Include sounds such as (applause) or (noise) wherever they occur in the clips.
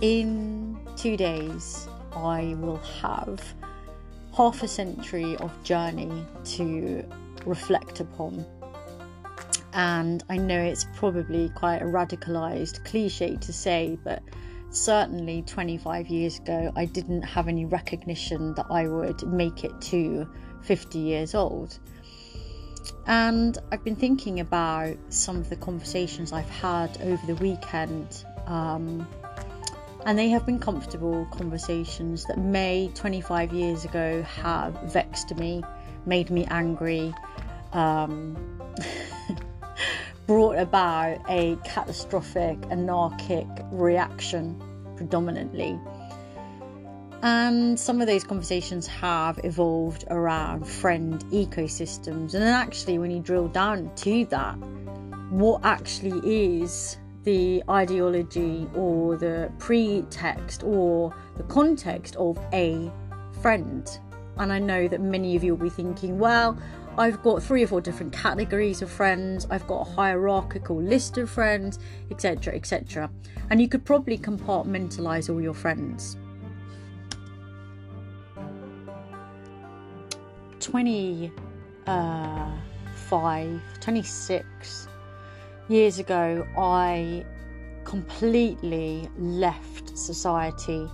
in two days, I will have half a century of journey to reflect upon. And I know it's probably quite a radicalized cliche to say, but certainly 25 years ago, I didn't have any recognition that I would make it to 50 years old. And I've been thinking about some of the conversations I've had over the weekend. Um, and they have been comfortable conversations that may 25 years ago have vexed me, made me angry, um, (laughs) brought about a catastrophic, anarchic reaction predominantly. And some of those conversations have evolved around friend ecosystems. And then, actually, when you drill down to that, what actually is the ideology or the pretext or the context of a friend? And I know that many of you will be thinking, well, I've got three or four different categories of friends, I've got a hierarchical list of friends, etc., etc. And you could probably compartmentalize all your friends. 25, uh, 26 years ago, I completely left society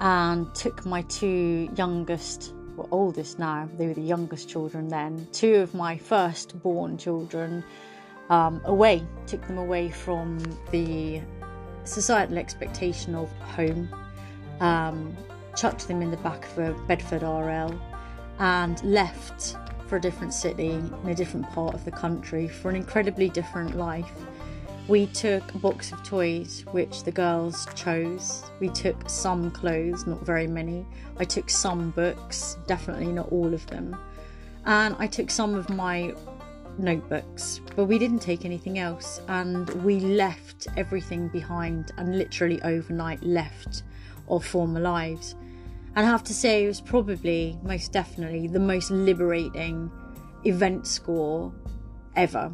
and took my two youngest, well, oldest now, they were the youngest children then, two of my first-born children um, away, took them away from the societal expectation of home, um, chucked them in the back of a Bedford RL, and left for a different city in a different part of the country for an incredibly different life. We took a box of toys, which the girls chose. We took some clothes, not very many. I took some books, definitely not all of them. And I took some of my notebooks, but we didn't take anything else. And we left everything behind and literally overnight left our former lives. And I have to say, it was probably, most definitely, the most liberating event score ever.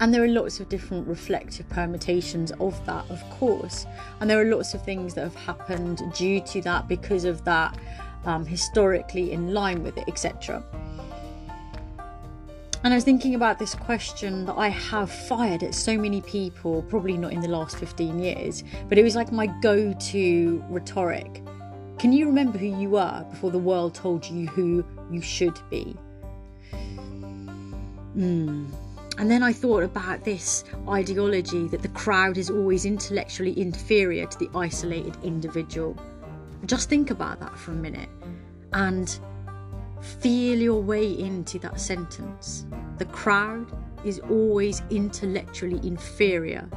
And there are lots of different reflective permutations of that, of course. And there are lots of things that have happened due to that, because of that, um, historically in line with it, etc. And I was thinking about this question that I have fired at so many people, probably not in the last 15 years, but it was like my go to rhetoric. Can you remember who you were before the world told you who you should be? Mm. And then I thought about this ideology that the crowd is always intellectually inferior to the isolated individual. Just think about that for a minute and feel your way into that sentence. The crowd is always intellectually inferior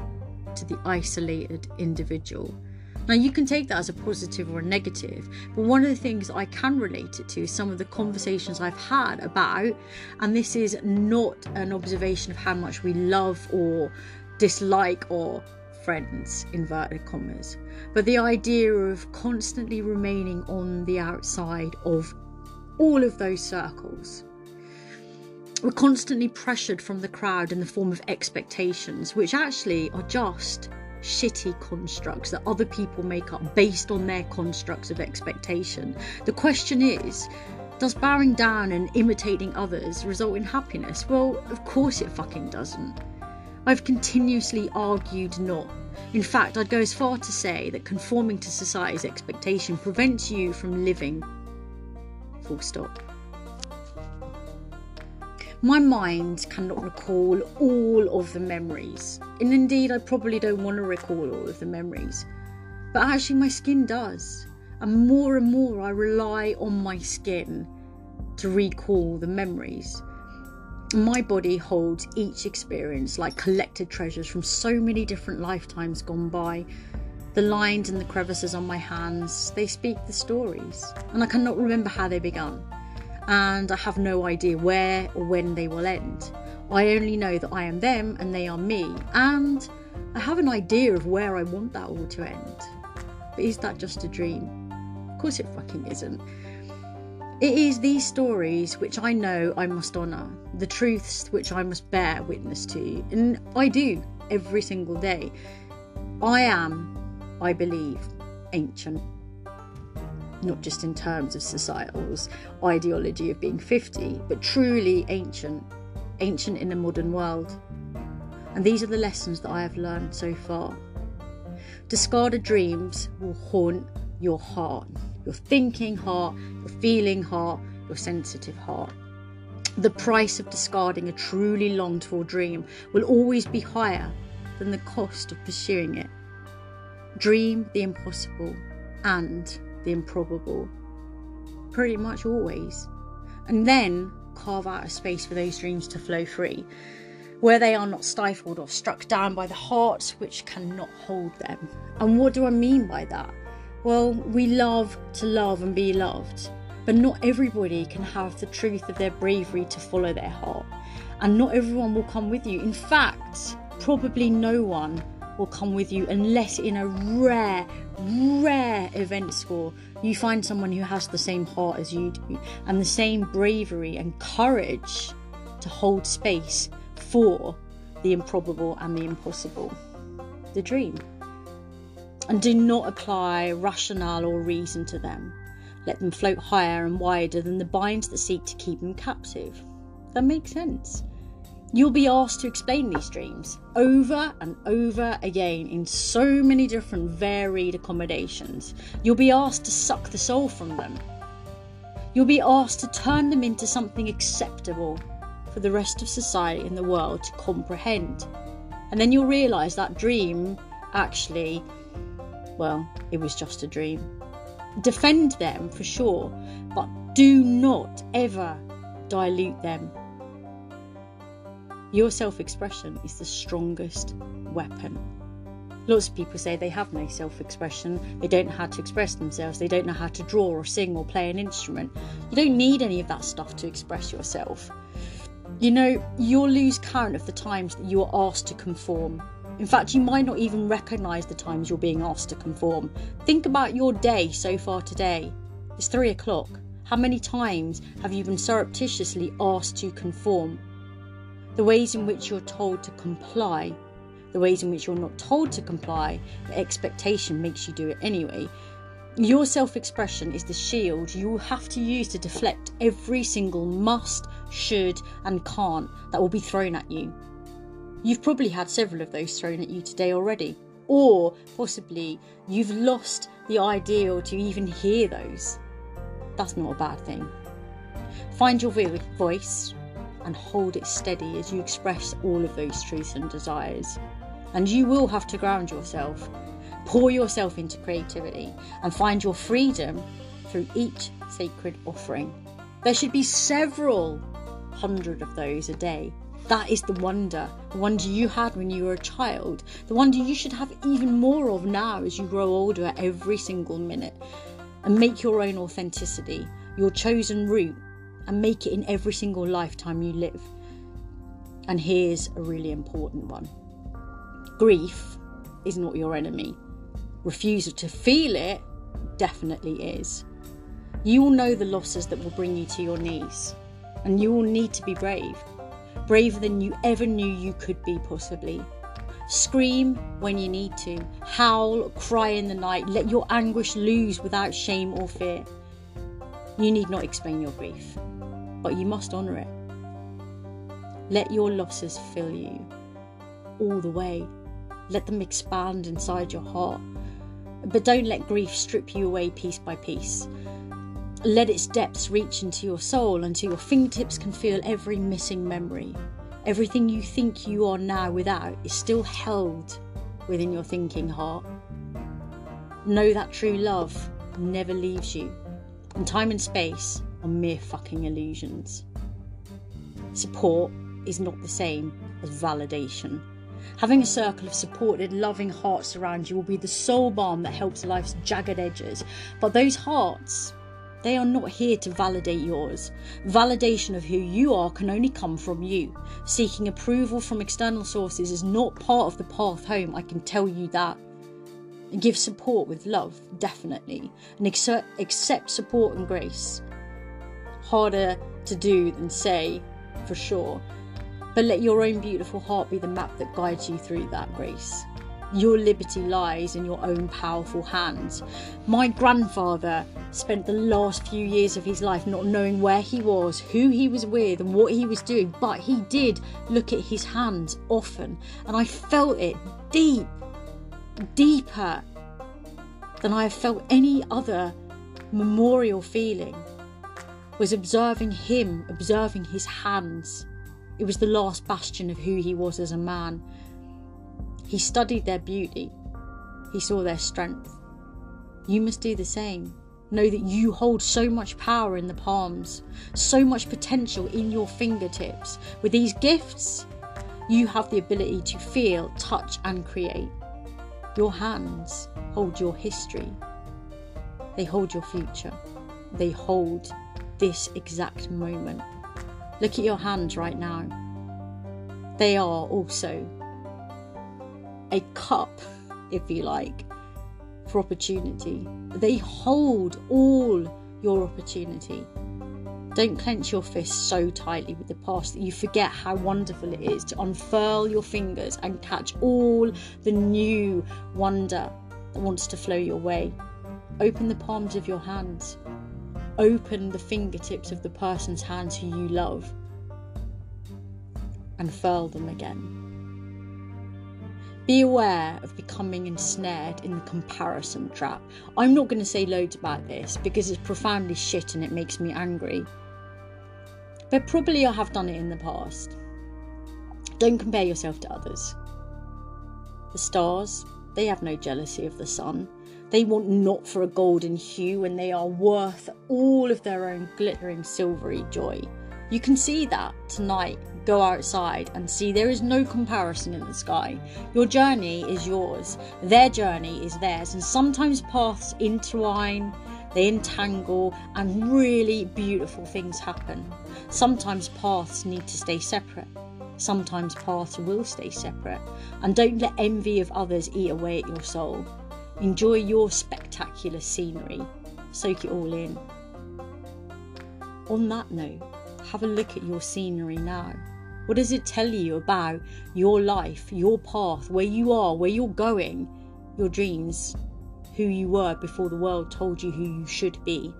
to the isolated individual. Now, you can take that as a positive or a negative, but one of the things I can relate it to is some of the conversations I've had about, and this is not an observation of how much we love or dislike or friends, inverted commas, but the idea of constantly remaining on the outside of all of those circles. We're constantly pressured from the crowd in the form of expectations, which actually are just shitty constructs that other people make up based on their constructs of expectation. The question is, does bowing down and imitating others result in happiness? Well, of course it fucking doesn't. I've continuously argued not. In fact, I'd go as far to say that conforming to society's expectation prevents you from living. Full stop. My mind cannot recall all of the memories, and indeed, I probably don't want to recall all of the memories. But actually, my skin does, and more and more, I rely on my skin to recall the memories. My body holds each experience like collected treasures from so many different lifetimes gone by. The lines and the crevices on my hands, they speak the stories, and I cannot remember how they began and I have no idea where or when they will end. I only know that I am them and they are me, and I have an idea of where I want that all to end. But is that just a dream? Of course it fucking isn't. It is these stories which I know I must honour, the truths which I must bear witness to, and I do every single day. I am I believe, ancient. Not just in terms of societal's ideology of being 50, but truly ancient. Ancient in a modern world. And these are the lessons that I have learned so far. Discarded dreams will haunt your heart, your thinking heart, your feeling heart, your sensitive heart. The price of discarding a truly longed for dream will always be higher than the cost of pursuing it. Dream the impossible and the improbable, pretty much always. And then carve out a space for those dreams to flow free, where they are not stifled or struck down by the hearts which cannot hold them. And what do I mean by that? Well, we love to love and be loved, but not everybody can have the truth of their bravery to follow their heart. And not everyone will come with you. In fact, probably no one will come with you unless in a rare, rare event score you find someone who has the same heart as you do and the same bravery and courage to hold space for the improbable and the impossible. The dream. And do not apply rationale or reason to them. Let them float higher and wider than the binds that seek to keep them captive. That makes sense. You'll be asked to explain these dreams over and over again in so many different varied accommodations. You'll be asked to suck the soul from them. You'll be asked to turn them into something acceptable for the rest of society and the world to comprehend. And then you'll realise that dream actually, well, it was just a dream. Defend them for sure, but do not ever dilute them your self expression is the strongest weapon. Lots of people say they have no self expression, they don't know how to express themselves, they don't know how to draw or sing or play an instrument. You don't need any of that stuff to express yourself. You know, you'll lose count of the times that you are asked to conform. In fact, you might not even recognise the times you're being asked to conform. Think about your day so far today. It's three o'clock. How many times have you been surreptitiously asked to conform? The ways in which you're told to comply, the ways in which you're not told to comply, the expectation makes you do it anyway. Your self expression is the shield you will have to use to deflect every single must, should, and can't that will be thrown at you. You've probably had several of those thrown at you today already, or possibly you've lost the ideal to even hear those. That's not a bad thing. Find your voice, and hold it steady as you express all of those truths and desires. And you will have to ground yourself, pour yourself into creativity, and find your freedom through each sacred offering. There should be several hundred of those a day. That is the wonder, the wonder you had when you were a child, the wonder you should have even more of now as you grow older every single minute. And make your own authenticity, your chosen route, and make it in every single lifetime you live. And here's a really important one grief is not your enemy. Refusal to feel it definitely is. You will know the losses that will bring you to your knees, and you will need to be brave. Braver than you ever knew you could be, possibly. Scream when you need to, howl, cry in the night, let your anguish loose without shame or fear. You need not explain your grief but you must honour it. Let your losses fill you all the way. Let them expand inside your heart. But don't let grief strip you away piece by piece. Let its depths reach into your soul until your fingertips can feel every missing memory. Everything you think you are now without is still held within your thinking heart. Know that true love never leaves you. And time and space are mere fucking illusions. Support is not the same as validation. Having a circle of supported, loving hearts around you will be the soul balm that helps life's jagged edges. But those hearts, they are not here to validate yours. Validation of who you are can only come from you. Seeking approval from external sources is not part of the path home, I can tell you that. Give support with love, definitely, and accept, accept support and grace harder to do than say, for sure. But let your own beautiful heart be the map that guides you through that grace. Your liberty lies in your own powerful hands. My grandfather spent the last few years of his life not knowing where he was, who he was with, and what he was doing, but he did look at his hands often, and I felt it deep, deeper than I have felt any other memorial feeling. Was observing him, observing his hands. It was the last bastion of who he was as a man he studied their beauty, he saw their strength. You must do the same. Know that you hold so much power in the palms, so much potential in your fingertips. With these gifts, you have the ability to feel, touch, and create. Your hands hold your history, they hold your future, they hold this exact moment. Look at your hands right now. They are also a cup, if you like, for opportunity. They hold all your opportunity. Don't clench your fists so tightly with the past that you forget how wonderful it is to unfurl your fingers and catch all the new wonder that wants to flow your way. Open the palms of your hands. Open the fingertips of the person's hands who you love and furl them again. Be aware of becoming ensnared in the comparison trap. I'm not going to say loads about this because it's profoundly shit and it makes me angry. But probably I have done it in the past. Don't compare yourself to others. The stars, they have no jealousy of the sun. They want not for a golden hue and they are worth all of their own glittering silvery joy. You can see that tonight. Go outside and see there is no comparison in the sky. Your journey is yours, their journey is theirs, and sometimes paths intertwine, they entangle, and really beautiful things happen. Sometimes paths need to stay separate. Sometimes paths will stay separate. And don't let envy of others eat away at your soul. Enjoy your spectacular scenery. Soak it all in. On that note, have a look at your scenery now. What does it tell you about your life, your path, where you are, where you're going, your dreams, who you were before the world told you who you should be?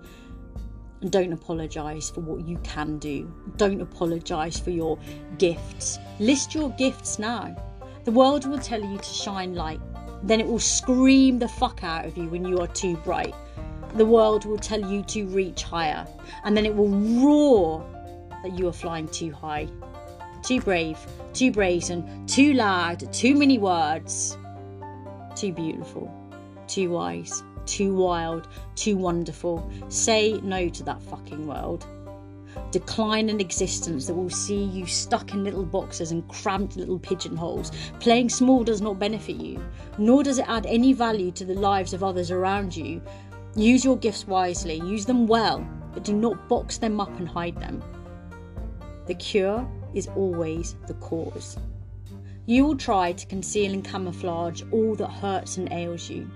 And don't apologise for what you can do. Don't apologise for your gifts. List your gifts now. The world will tell you to shine light. Then it will scream the fuck out of you when you are too bright. The world will tell you to reach higher. And then it will roar that you are flying too high. Too brave, too brazen, too loud, too many words. Too beautiful, too wise, too wild, too wonderful. Say no to that fucking world. Decline in existence that will see you stuck in little boxes and cramped little pigeonholes. Playing small does not benefit you, nor does it add any value to the lives of others around you. Use your gifts wisely, use them well, but do not box them up and hide them. The cure is always the cause. You will try to conceal and camouflage all that hurts and ails you.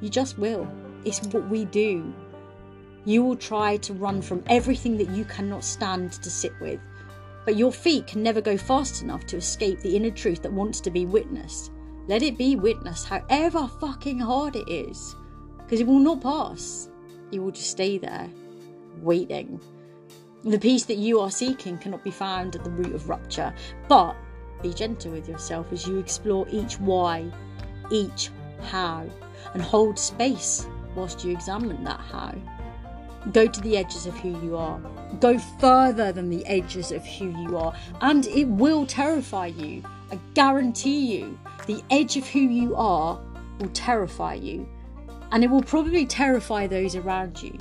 You just will. It's what we do. You will try to run from everything that you cannot stand to sit with. But your feet can never go fast enough to escape the inner truth that wants to be witnessed. Let it be witnessed, however fucking hard it is. Because it will not pass. You will just stay there, waiting the peace that you are seeking cannot be found at the root of rupture, but be gentle with yourself as you explore each why, each how, and hold space whilst you examine that how. Go to the edges of who you are. Go further than the edges of who you are, and it will terrify you. I guarantee you, the edge of who you are will terrify you, and it will probably terrify those around you.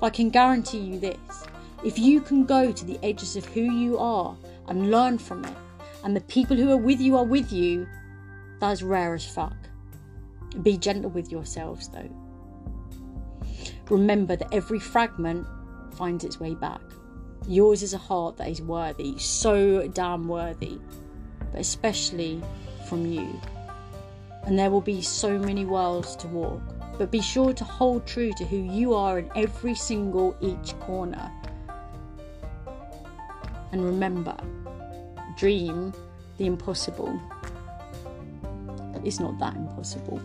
But I can guarantee you this if you can go to the edges of who you are and learn from it, and the people who are with you are with you, that is rare as fuck. Be gentle with yourselves though. Remember that every fragment finds its way back. Yours is a heart that is worthy, so damn worthy, but especially from you. And there will be so many worlds to walk, but be sure to hold true to who you are in every single each corner and remember, dream the impossible. it's not that impossible.